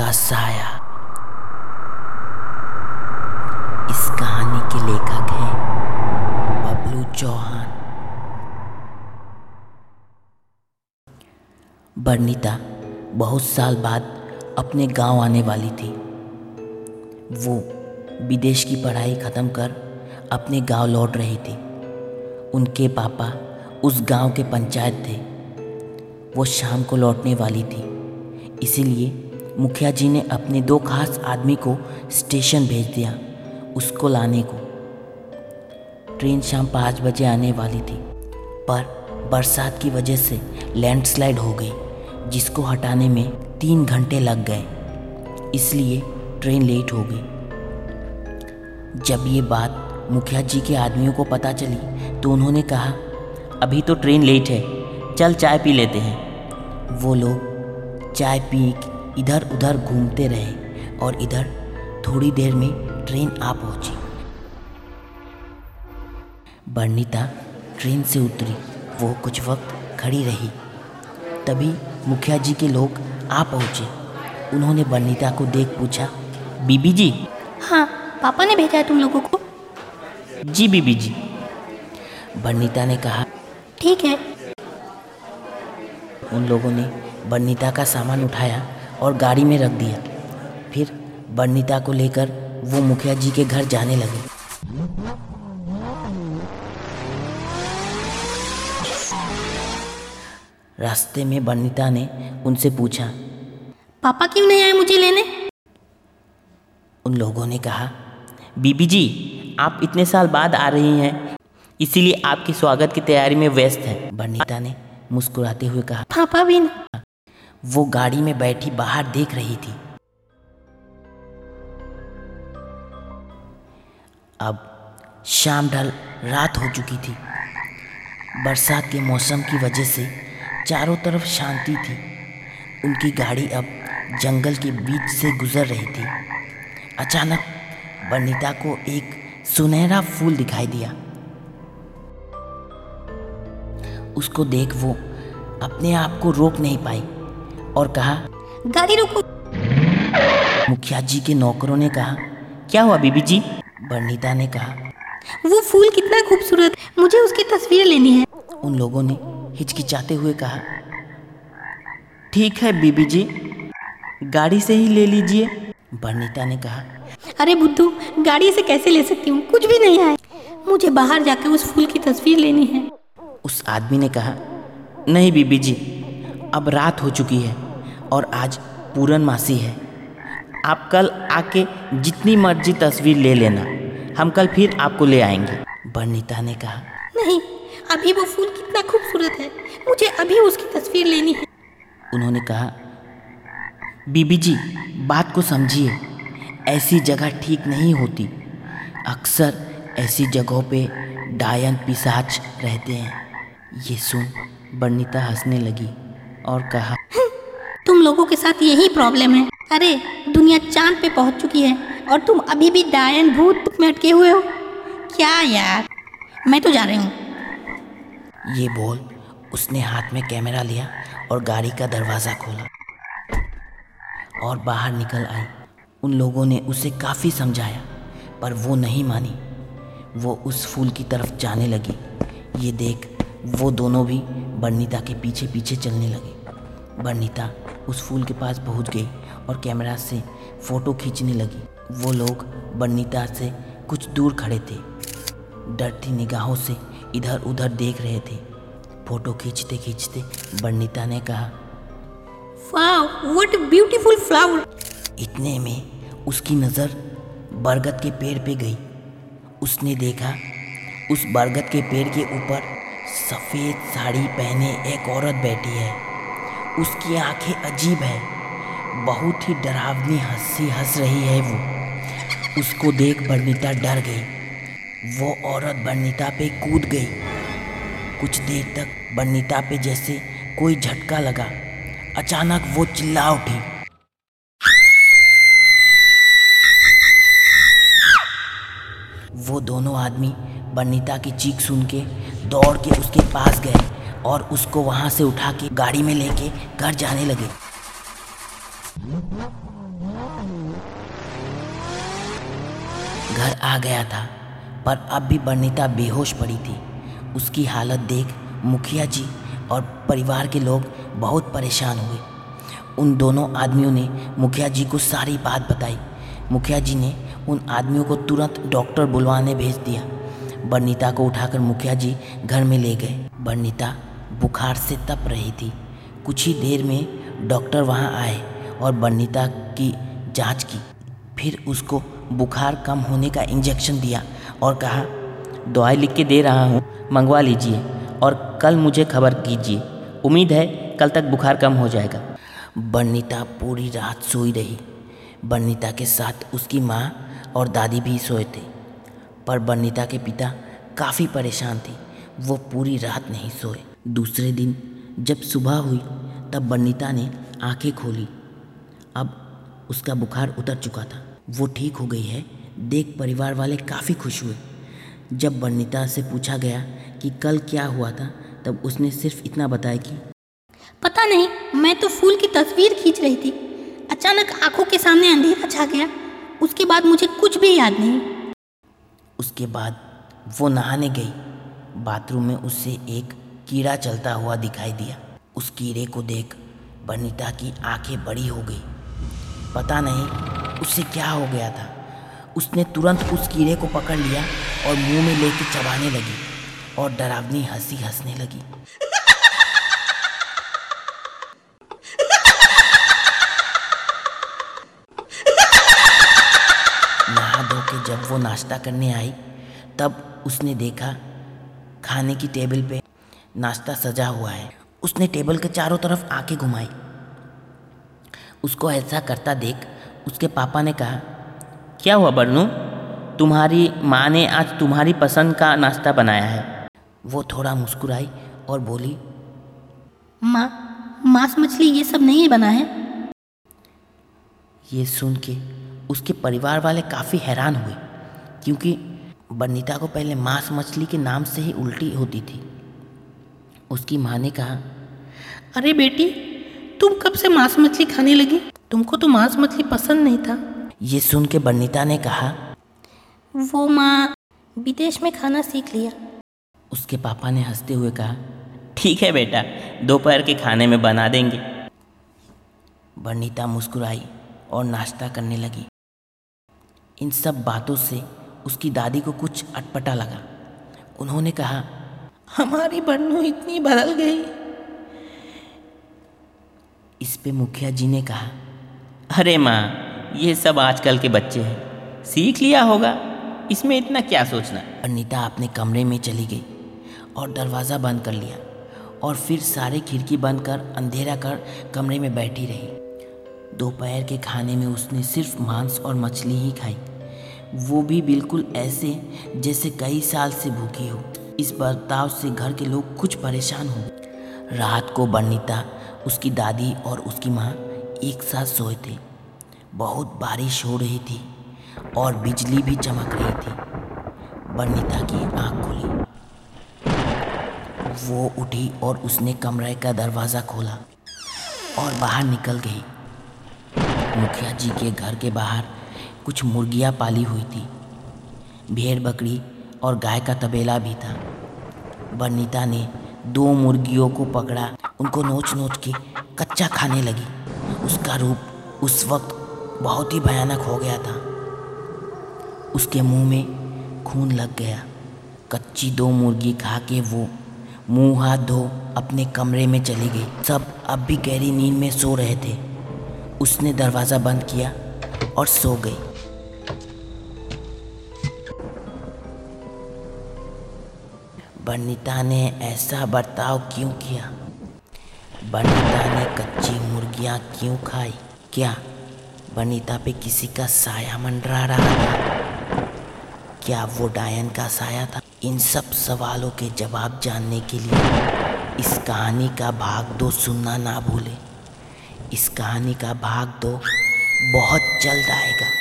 का साया। इस कहानी के लेखक हैं बबलू चौहान। बर्निता बहुत साल बाद अपने गाँव आने वाली थी। वो विदेश की पढ़ाई ख़त्म कर अपने गाँव लौट रही थी। उनके पापा उस गाँव के पंचायत थे। वो शाम को लौटने वाली थी। इसीलिए मुखिया जी ने अपने दो खास आदमी को स्टेशन भेज दिया, उसको लाने को। ट्रेन शाम पाँच बजे आने वाली थी, पर बरसात की वजह से लैंडस्लाइड हो गई, जिसको हटाने में तीन घंटे लग गए। इसलिए ट्रेन लेट हो गई। जब ये बात मुखिया जी के आदमियों को पता चली तो उन्होंने कहा, अभी तो ट्रेन लेट है, चल चाय पी लेते हैं। वो लोग चाय पी इधर उधर घूमते रहे और इधर थोड़ी देर में ट्रेन आ पहुँची। बर्निता ट्रेन से उतरी। वो कुछ वक्त खड़ी रही। तभी मुखिया जी के लोग आ पहुँचे। उन्होंने बर्निता को देख पूछा बीबी जी? हाँ पापा ने भेजा है तुम लोगों को। जी बीबी जी। बर्निता ने कहा ठीक है। उन लोगों ने बर्निता का सामान उठाया और गाड़ी में रख दिया। फिर बर्निता को लेकर वो मुखिया जी के घर जाने लगे। रास्ते में बर्निता ने उनसे पूछा पापा क्यों नहीं आए मुझे लेने? उन लोगों ने कहा बीबी जी आप इतने साल बाद आ रही हैं इसीलिए आपके स्वागत की तैयारी में व्यस्त है। बर्निता ने मुस्कुराते हुए कहा पापा भी नहीं वो गाड़ी में बैठी बाहर देख रही थी। अब शाम ढल रात हो चुकी थी। बरसात के मौसम की वजह से चारों तरफ़ शांति थी। उनकी गाड़ी अब जंगल के बीच से गुजर रही थी। अचानक बर्निता को एक सुनहरा फूल दिखाई दिया। उसको देख वो अपने आप को रोक नहीं पाई। और कहा गाड़ी रुको। मुखिया जी के नौकरों ने कहा क्या हुआ बीबी जी? बर्निता ने कहा वो फूल कितना खूबसूरत मुझे उसकी तस्वीर लेनी है। उन लोगों ने हिचकिचाते हुए कहा ठीक है बीबी जी गाड़ी से ही ले लीजिए। बर्निता ने कहा अरे बुद्धू गाड़ी से कैसे ले सकती हूँ? कुछ भी नहीं है। मुझे बाहर जाकर उस फूल की तस्वीर लेनी है। उस आदमी ने कहा नहीं बीबी जी अब रात हो चुकी है और आज पूरन मासी है। आप कल आके जितनी मर्ज़ी तस्वीर ले लेना। हम कल फिर आपको ले आएँगे। बर्निता ने कहा नहीं अभी वो फूल कितना खूबसूरत है। मुझे अभी उसकी तस्वीर लेनी है। उन्होंने कहा बीबी जी बात को समझिए। ऐसी जगह ठीक नहीं होती। अक्सर ऐसी जगहों पे डायन पिसाच रहते हैं। ये सुन बर्निता हंसने लगी। और कहा तुम लोगों के साथ यही प्रॉब्लम है। अरे दुनिया चाँद पे पहुँच चुकी है और तुम अभी भी डायन भूत में अटके हुए हो। क्या यार? मैं तो जा रही हूँ। ये बोल उसने हाथ में कैमरा लिया और गाड़ी का दरवाज़ा खोला और बाहर निकल आई। उन लोगों ने उसे काफ़ी समझाया पर वो नहीं मानी। वो उस फूल की तरफ़ जाने लगी। ये देख वो दोनों भी बर्निता के पीछे पीछे चलने लगे। बर्निता उस फूल के पास पहुँच गई और कैमरा से फ़ोटो खींचने लगी। वो लोग बर्निता से कुछ दूर खड़े थे। डरती निगाहों से इधर उधर देख रहे थे। फ़ोटो खींचते खींचते बर्निता ने कहा वाह व्हाट ब्यूटीफुल फ्लावर इतने में उसकी नज़र बरगद के पेड़ पे गई। उसने देखा उस बरगद के पेड़ के ऊपर सफ़ेद साड़ी पहने एक औरत बैठी है। उसकी आँखें अजीब है। बहुत ही डरावनी हँसी हंस रही है वो। उसको देख बर्निता डर गई। वो औरत बर्निता पे कूद गई। कुछ देर तक बर्निता पे जैसे कोई झटका लगा। अचानक वो चिल्ला उठी। वो दोनों आदमी बर्निता की चीख सुन के दौड़ के उसके पास गए। और उसको वहाँ से उठा के गाड़ी में लेके घर जाने लगे। घर आ गया था, पर अब भी बर्णिता बेहोश पड़ी थी। उसकी हालत देख मुखिया जी और परिवार के लोग बहुत परेशान हुए। उन दोनों आदमियों ने मुखिया जी को सारी बात बताई। मुखिया जी ने उन आदमियों को तुरंत डॉक्टर बुलवाने भेज दिया। बर्णिता को उठाकर मुखिया जी घर में ले गए। बर्णिता बुखार से तप रही थी। कुछ ही देर में डॉक्टर वहाँ आए और बर्निता की जाँच की। फिर उसको बुखार कम होने का इंजेक्शन दिया और कहा, दवाई लिख के दे रहा हूँ, मंगवा लीजिए और कल मुझे खबर कीजिए। उम्मीद है कल तक बुखार कम हो जाएगा। बर्निता पूरी रात सोई रही। बर्निता के साथ उसकी माँ और दादी भी सोए थे। पर बर्निता के पिता काफ़ी परेशान थे। वो पूरी रात नहीं सोए। दूसरे दिन जब सुबह हुई तब बर्निता ने आँखें खोली। अब उसका बुखार उतर चुका था। वो ठीक हो गई है। देख परिवार वाले काफ़ी खुश हुए। जब बर्निता से पूछा गया कि कल क्या हुआ था तब उसने सिर्फ़ इतना बताया कि पता नहीं मैं तो फूल की तस्वीर खींच रही थी। अचानक आँखों के सामने अंधेरा छा गया। उसके बाद मुझे कुछ भी याद नहीं। उसके बाद वो नहाने गई। बाथरूम में उससे एक कीड़ा चलता हुआ दिखाई दिया। उस कीड़े को देख बनीता की आँखें बड़ी हो गई। पता नहीं उससे क्या हो गया था। उसने तुरंत उस कीड़े को पकड़ लिया और मुँह में लेके चबाने लगी और डरावनी हँसी हंसने लगी। नहा धो के जब वो नाश्ता करने आई, तब उसने देखा खाने की टेबल पे नाश्ता सजा हुआ है। उसने टेबल के चारों तरफ़ आँखें घुमाई। उसको ऐसा करता देख उसके पापा ने कहा क्या हुआ बन्नू तुम्हारी माँ ने आज तुम्हारी पसंद का नाश्ता बनाया है। वो थोड़ा मुस्कुराई और बोली माँ मांस मछली ये सब नहीं बना है? ये सुन के उसके परिवार वाले काफ़ी हैरान हुए क्योंकि बनीता को पहले मांस मछली के नाम से ही उल्टी होती थी। उसकी माँ ने कहा अरे बेटी तुम कब से मांस मछली खाने लगी? तुमको तो मांस मछली पसंद नहीं था। ये सुन के बनीता ने कहा वो माँ विदेश में खाना सीख लिया। उसके पापा ने हँसते हुए कहा ठीक है बेटा दोपहर के खाने में बना देंगे। बनीता मुस्कुराई और नाश्ता करने लगी। इन सब बातों से उसकी दादी को कुछ अटपटा लगा। उन्होंने कहा हमारी बन्नू इतनी बदल गई। इस पे मुखिया जी ने कहा, अरे माँ, ये सब आजकल के बच्चे हैं। सीख लिया होगा। इसमें इतना क्या सोचना? अनीता अपने कमरे में चली गई और दरवाज़ा बंद कर लिया और फिर सारे खिड़की बंद कर, अंधेरा कर कमरे में बैठी रही। दोपहर के खाने में उसने सिर्फ़ मांस और मछली ही खाई। वो भी बिल्कुल ऐसे जैसे कई साल से भूखी हो। इस बर्ताव से घर के लोग कुछ परेशान हो। रात को बर्निता, उसकी दादी और उसकी माँ एक साथ सोए थे। बहुत बारिश हो रही थी और बिजली भी चमक रही थी। बर्निता की आँख खुली। वो उठी और उसने कमरे का दरवाज़ा खोला और बाहर निकल गई। मुखिया जी के घर के बाहर कुछ मुर्गियाँ पाली हुई थी। भेड़ बकरी और गाय का तबेला भी था। बर्निता ने दो मुर्गियों को पकड़ा। उनको नोच नोच के कच्चा खाने लगी। उसका रूप उस वक्त बहुत ही भयानक हो गया था। उसके मुँह में खून लग गया। कच्ची दो मुर्गी खा के वो मुँह हाथ धो अपने कमरे में चली गई। सब अब भी गहरी नींद में सो रहे थे। उसने दरवाज़ा बंद किया और सो गई। बर्निता ने ऐसा बर्ताव क्यों किया? बर्निता ने कच्ची मुर्गियाँ क्यों खाई? क्या बर्निता पे किसी का साया मंडरा रहा था? क्या वो डायन का साया था? इन सब सवालों के जवाब जानने के लिए इस कहानी का भाग दो सुनना ना भूले। इस कहानी का भाग दो बहुत जल्द आएगा।